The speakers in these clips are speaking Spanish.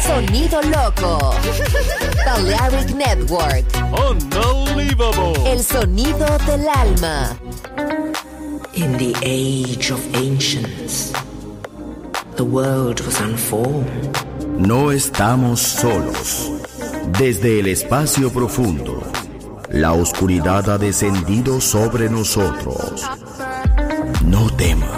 Sonido loco. Balearic Network. Unbelievable. El sonido del alma. In the age of ancients, the world was unformed. No estamos solos. Desde el espacio profundo, la oscuridad ha descendido sobre nosotros. No temas.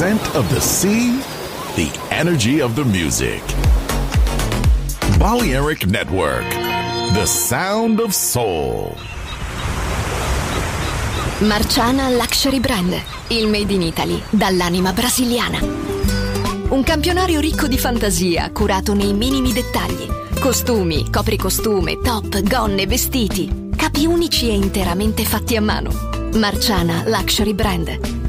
Scent of the sea, the energy of the music. Balearic Network, the sound of soul. Marciana Luxury Brand, il made in Italy dall'anima brasiliana. Un campionario ricco di fantasia, curato nei minimi dettagli. Costumi, copricostume, top, gonne, vestiti. Capi unici e interamente fatti a mano. Marciana Luxury Brand.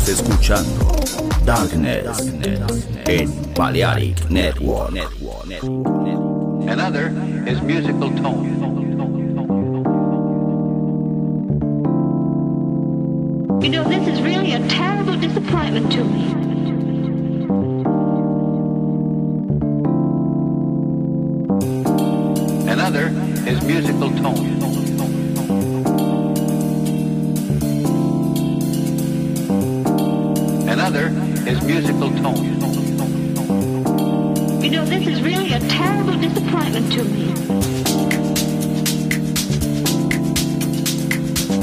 Estamos escuchando Darkness en Balearic Network. Another is musical tone. You know, this is really a terrible disappointment to me.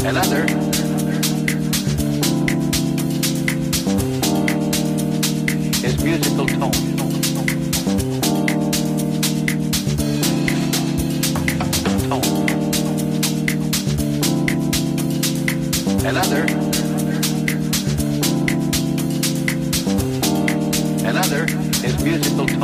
Another is musical tone. Tone. Another Another is musical tone.